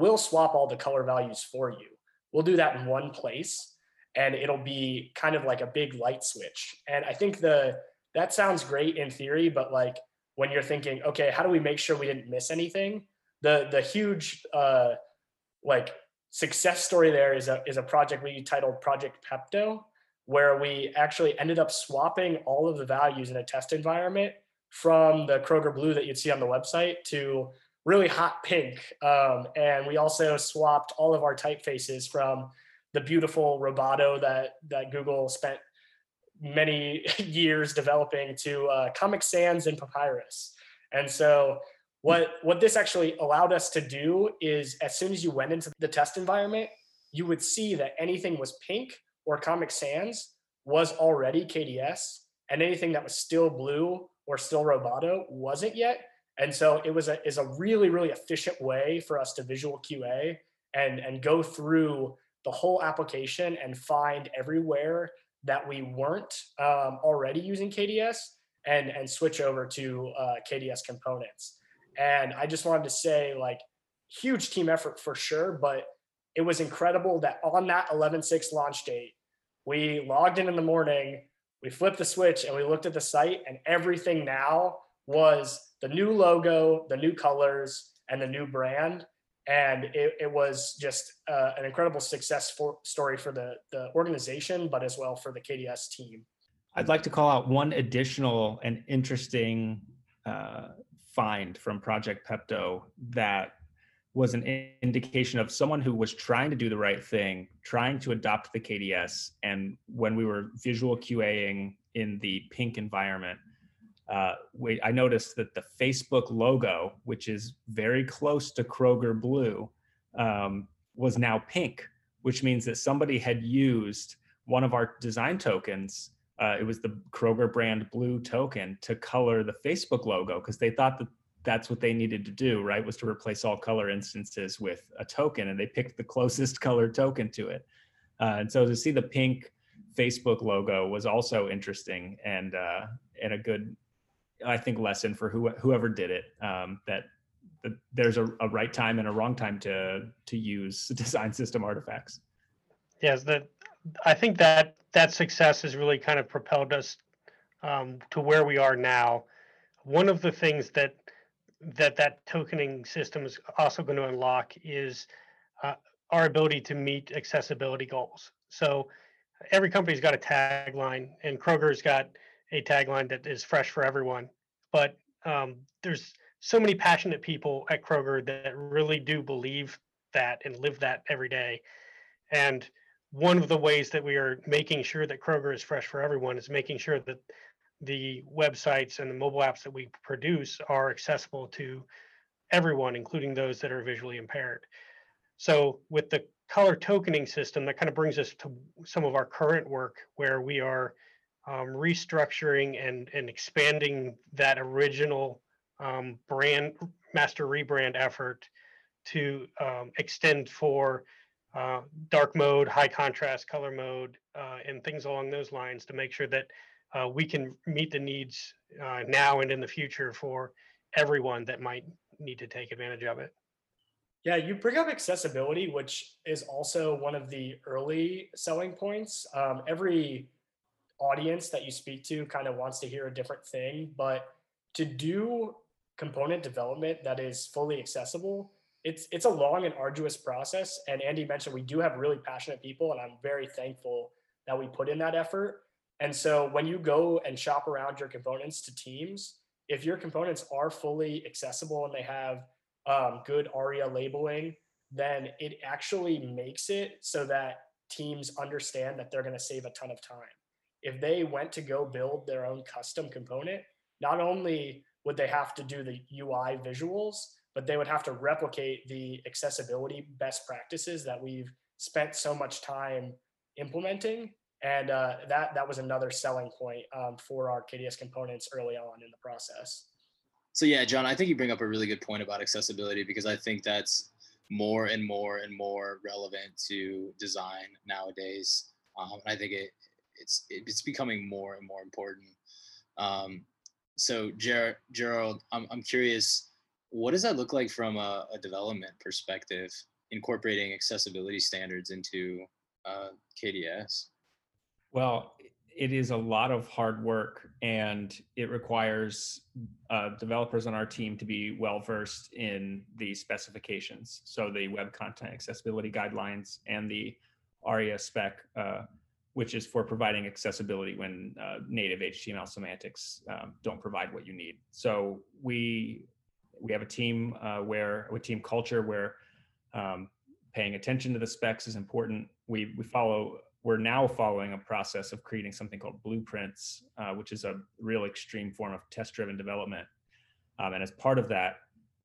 we'll swap all the color values for you. We'll do that in one place and it'll be kind of like a big light switch. And i think the that sounds great in theory but like when you're thinking okay how do we make sure we didn't miss anything? The the huge uh like success story there is a is a project we titled Project Pepto, where we actually ended up swapping all of the values in a test environment from the Kroger blue that you'd see on the website to really hot pink. Um, and we also swapped all of our typefaces from the beautiful Roboto that that Google spent many years developing to uh, Comic Sans and Papyrus. And so what what this actually allowed us to do is as soon as you went into the test environment, you would see that anything was pink or Comic Sans was already KDS, and anything that was still blue or still Roboto wasn't yet. And so it was a is a really really efficient way for us to visual QA and and go through the whole application and find everywhere that we weren't um, already using KDS and and switch over to uh, KDS components. And I just wanted to say, like, huge team effort for sure, but it was incredible that on that 11.6 launch date, we logged in in the morning, we flipped the switch, and we looked at the site, and everything now was the new logo, the new colors, and the new brand. And it, it was just uh, an incredible success for, story for the, the organization, but as well for the KDS team.
I'd like to call out one additional and interesting uh, find from Project Pepto that was an indication of someone who was trying to do the right thing, trying to adopt the KDS. And when we were visual QAing in the pink environment, uh, we, I noticed that the Facebook logo, which is very close to Kroger Blue, um, was now pink, which means that somebody had used one of our design tokens uh, it was the Kroger brand blue token to color the Facebook logo because they thought that that's what they needed to do, right? Was to replace all color instances with a token, and they picked the closest color token to it. Uh, and so to see the pink Facebook logo was also interesting and uh, and a good, I think, lesson for who, whoever did it. Um, that, that there's a, a right time and a wrong time to to use design system artifacts.
Yes, the I think that that success has really kind of propelled us um, to where we are now. One of the things that that that tokening system is also going to unlock is uh, our ability to meet accessibility goals. So every company's got a tagline, and Kroger's got a tagline that is fresh for everyone. But um, there's so many passionate people at Kroger that really do believe that and live that every day. And one of the ways that we are making sure that Kroger is fresh for everyone is making sure that the websites and the mobile apps that we produce are accessible to everyone, including those that are visually impaired. So with the color tokening system, that kind of brings us to some of our current work where we are um, restructuring and, and expanding that original um, brand master rebrand effort to um, extend for uh, dark mode, high contrast color mode, uh, and things along those lines to make sure that uh, we can meet the needs uh, now and in the future for everyone that might need to take advantage of it.
Yeah, you bring up accessibility, which is also one of the early selling points. Um, every audience that you speak to kind of wants to hear a different thing, but to do component development that is fully accessible, it's it's a long and arduous process. And Andy mentioned we do have really passionate people, and I'm very thankful that we put in that effort. And so when you go and shop around your components to teams, if your components are fully accessible and they have um, good ARIA labeling, then it actually makes it so that teams understand that they're going to save a ton of time. If they went to go build their own custom component, not only would they have to do the UI visuals, but they would have to replicate the accessibility best practices that we've spent so much time implementing and uh, that that was another selling point um, for our KDS components early on in the process.
So yeah, John, I think you bring up a really good point about accessibility because I think that's more and more and more relevant to design nowadays. Um, I think it it's it's becoming more and more important. Um, so Ger- Gerald, I'm I'm curious, what does that look like from a, a development perspective, incorporating accessibility standards into uh, KDS?
Well, it is a lot of hard work and it requires uh, developers on our team to be well versed in the specifications. So the web content accessibility guidelines and the ARIA spec, uh, which is for providing accessibility when uh, native HTML semantics um, don't provide what you need. So we we have a team uh, where a team culture where um, paying attention to the specs is important. We we follow we're now following a process of creating something called blueprints, uh, which is a real extreme form of test-driven development. Um, and as part of that,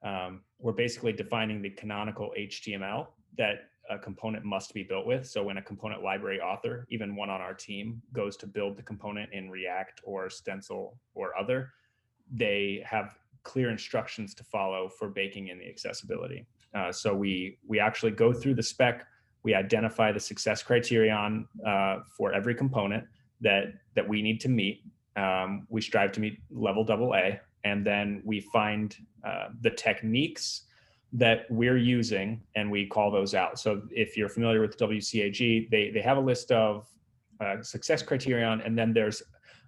um, we're basically defining the canonical HTML that a component must be built with. So when a component library author, even one on our team, goes to build the component in React or Stencil or other, they have clear instructions to follow for baking in the accessibility. Uh, so we we actually go through the spec. We identify the success criterion uh, for every component that that we need to meet. Um, we strive to meet level double A, and then we find uh, the techniques that we're using and we call those out. So if you're familiar with WCAG, they, they have a list of uh, success criterion and then there's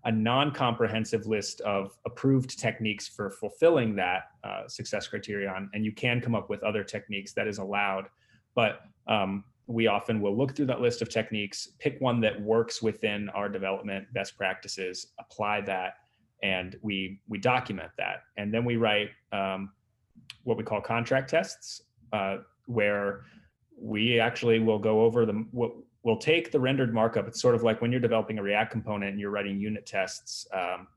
a non-comprehensive list of approved techniques for fulfilling that uh, success criterion. And you can come up with other techniques that is allowed. But um, we often will look through that list of techniques, pick one that works within our development best practices, apply that, and we we document that. And then we write um, what we call contract tests, uh, where we actually will go over the what we'll take the rendered markup. It's sort of like when you're developing a React component and you're writing unit tests. Um,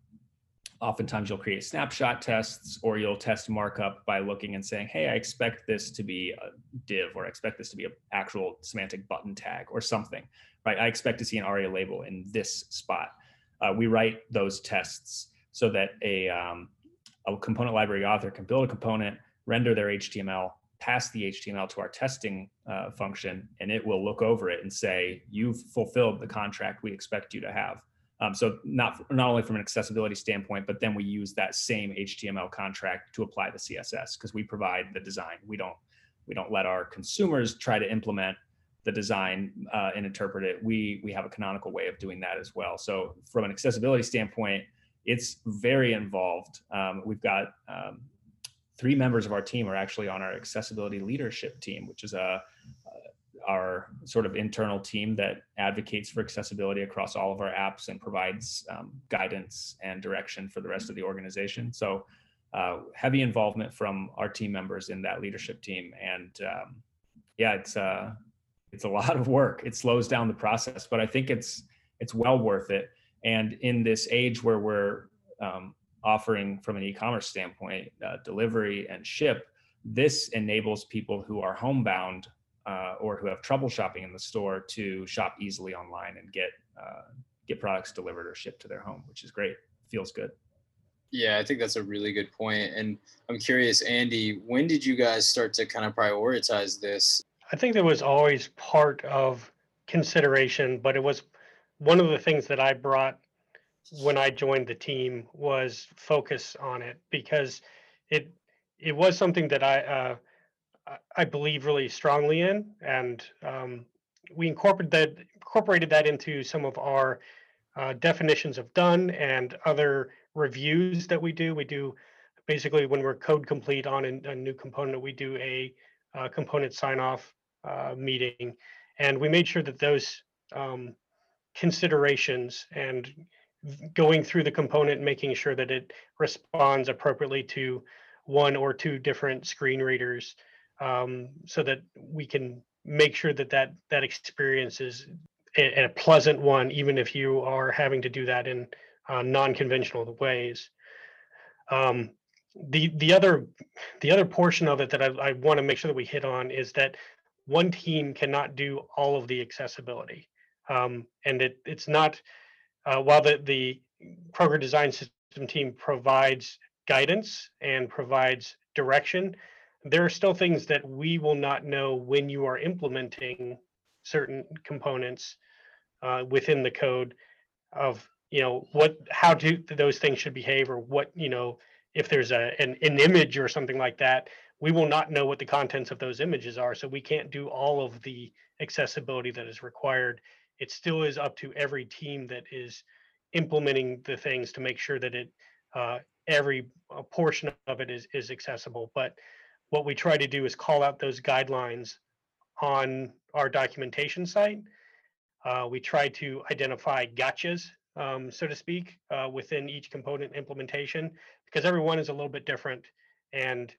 oftentimes you'll create snapshot tests or you'll test markup by looking and saying, hey, I expect this to be a div or I expect this to be an actual semantic button tag or something, right? I expect to see an ARIA label in this spot. Uh, we write those tests so that a, um, a component library author can build a component, render their HTML, pass the HTML to our testing uh, function, and it will look over it and say, you've fulfilled the contract we expect you to have. Um, so not, not only from an accessibility standpoint, but then we use that same HTML contract to apply the CSS because we provide the design. We don't, we don't let our consumers try to implement the design uh, and interpret it. We, we have a canonical way of doing that as well. So from an accessibility standpoint, it's very involved. Um, we've got um, three members of our team are actually on our accessibility leadership team, which is a, our sort of internal team that advocates for accessibility across all of our apps and provides um, guidance and direction for the rest of the organization. So uh, heavy involvement from our team members in that leadership team, and um, yeah, it's uh, it's a lot of work. It slows down the process, but I think it's it's well worth it. And in this age where we're um, offering from an e-commerce standpoint uh, delivery and ship, this enables people who are homebound uh, or who have trouble shopping in the store to shop easily online and get uh, get products delivered or shipped to their home, which is great. Feels good.
Yeah, I think that's a really good point. And I'm curious, Andy, when did you guys start to kind of prioritize this?
I think that was always part of consideration, but it was one of the things that I brought when I joined the team was focus on it because it it was something that I uh, I believe really strongly in, and um, we incorporated that incorporated that into some of our uh, definitions of done and other reviews that we do. We do basically when we're code complete on a, a new component, we do a uh, component sign off uh, meeting, and we made sure that those um, considerations and going through the component, making sure that it responds appropriately to one or two different screen readers, um, so that we can make sure that that that experience is a, a, pleasant one, even if you are having to do that in uh, non-conventional ways. Um, the the other the other portion of it that I, I want to make sure that we hit on is that one team cannot do all of the accessibility, um, and it it's not uh, while the, the Kroger design system team provides guidance and provides direction, there are still things that we will not know when you are implementing certain components uh, within the code of you know what how do those things should behave or what you know if there's a an, an image or something like that we will not know what the contents of those images are so we can't do all of the accessibility that is required it still is up to every team that is implementing the things to make sure that it uh, every portion of it is is accessible. But what we try to do is call out those guidelines on our documentation site. Uh, we try to identify gotchas, um, so to speak, uh, within each component implementation because everyone is a little bit different, and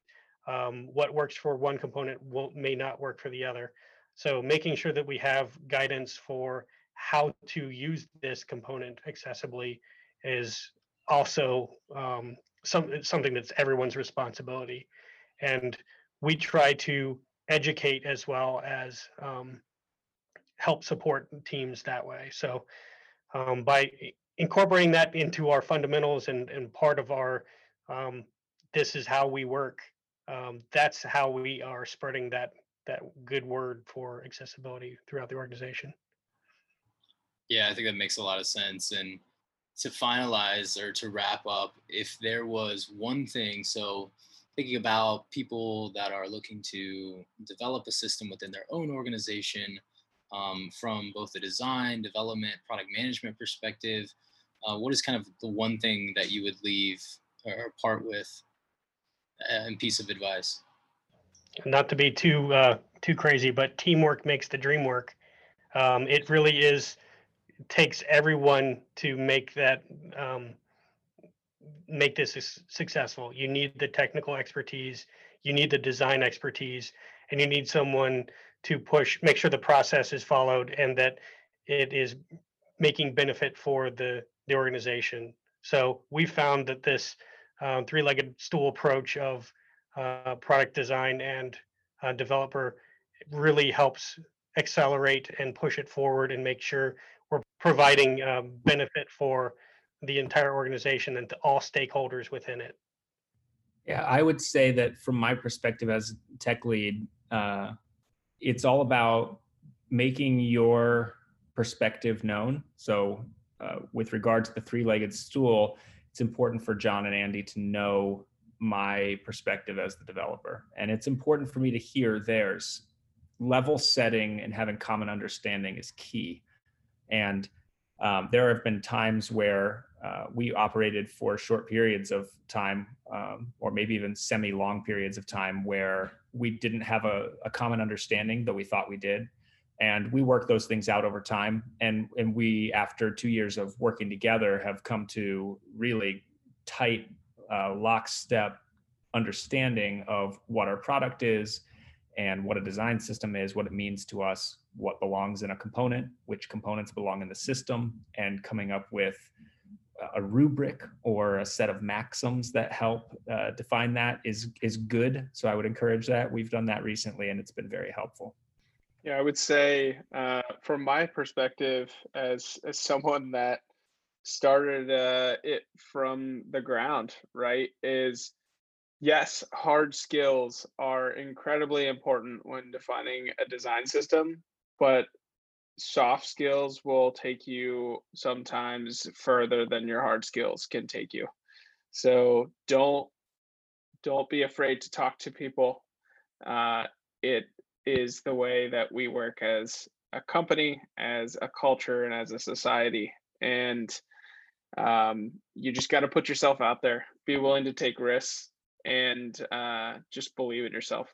um, what works for one component will may not work for the other. So making sure that we have guidance for how to use this component accessibly is also um, some, something that's everyone's responsibility. And we try to educate as well as um, help support teams that way. So um, by incorporating that into our fundamentals and, and part of our um, this is how we work, um, that's how we are spreading that that good word for accessibility throughout the organization.
Yeah, I think that makes a lot of sense. And to finalize or to wrap up, if there was one thing, so thinking about people that are looking to develop a system within their own organization um, from both the design, development, product management perspective, uh, what is kind of the one thing that you would leave or part with and piece of advice?
Not to be too uh, too crazy, but teamwork makes the dream work. Um, it really is takes everyone to make that um, make this successful. You need the technical expertise, you need the design expertise, and you need someone to push, make sure the process is followed and that it is making benefit for the the organization. So we found that this um, three-legged stool approach of uh, product design and uh, developer really helps accelerate and push it forward and make sure we're providing um, benefit for the entire organization and to all stakeholders within it.
Yeah, I would say that from my perspective as tech lead, uh, it's all about making your perspective known. So, uh, with regard to the three legged stool, it's important for John and Andy to know my perspective as the developer. And it's important for me to hear theirs. Level setting and having common understanding is key. And um, there have been times where uh, we operated for short periods of time, um, or maybe even semi long periods of time, where we didn't have a, a, common understanding, though we thought we did. And we worked those things out over time. And, and we, after two years of working together, have come to really tight, uh, lockstep understanding of what our product is and what a design system is, what it means to us, what belongs in a component, which components belong in the system, and coming up with a rubric or a set of maxims that help uh, define that is is good. So I would encourage that. We've done that recently, and it's been very helpful.
Yeah, I would say, uh, from my perspective, as as someone that started uh, it from the ground, right, is yes, hard skills are incredibly important when defining a design system, but soft skills will take you sometimes further than your hard skills can take you. So don't don't be afraid to talk to people. Uh, it is the way that we work as a company, as a culture, and as a society. And um, you just got to put yourself out there, be willing to take risks, and uh, just believe in yourself.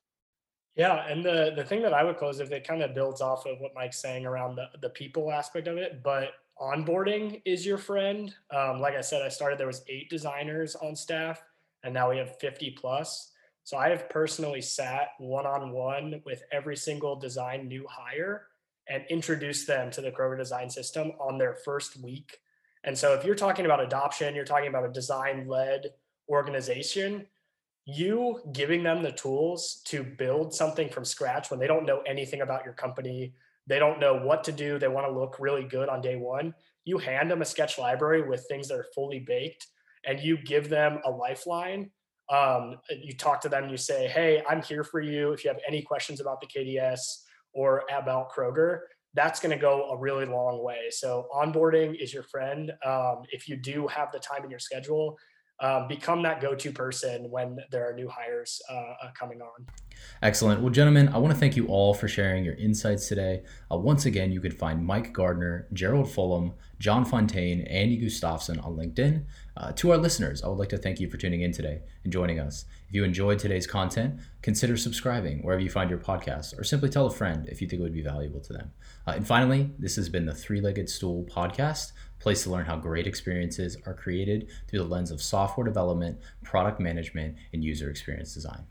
Yeah, and the the thing that I would close if it kind of builds off of what Mike's saying around the the people aspect of it, but onboarding is your friend. Um, like I said, I started there was eight designers on staff, and now we have fifty plus. So I have personally sat one on one with every single design new hire and introduced them to the Kroger design system on their first week. And so if you're talking about adoption, you're talking about a design led organization you giving them the tools to build something from scratch when they don't know anything about your company, they don't know what to do, they want to look really good on day one, you hand them a sketch library with things that are fully baked and you give them a lifeline. Um, you talk to them, you say, Hey, I'm here for you. If you have any questions about the KDS or about Kroger, that's going to go a really long way. So, onboarding is your friend. Um, if you do have the time in your schedule, um, become that go-to person when there are new hires uh, uh, coming on.
Excellent. Well, gentlemen, I want to thank you all for sharing your insights today. Uh, once again, you can find Mike Gardner, Jared Fulham, John Fontaine, Andy Gustafson on LinkedIn. Uh, to our listeners, I would like to thank you for tuning in today and joining us. If you enjoyed today's content, consider subscribing wherever you find your podcasts, or simply tell a friend if you think it would be valuable to them. Uh, and finally, this has been the Three Legged Stool podcast place to learn how great experiences are created through the lens of software development, product management, and user experience design.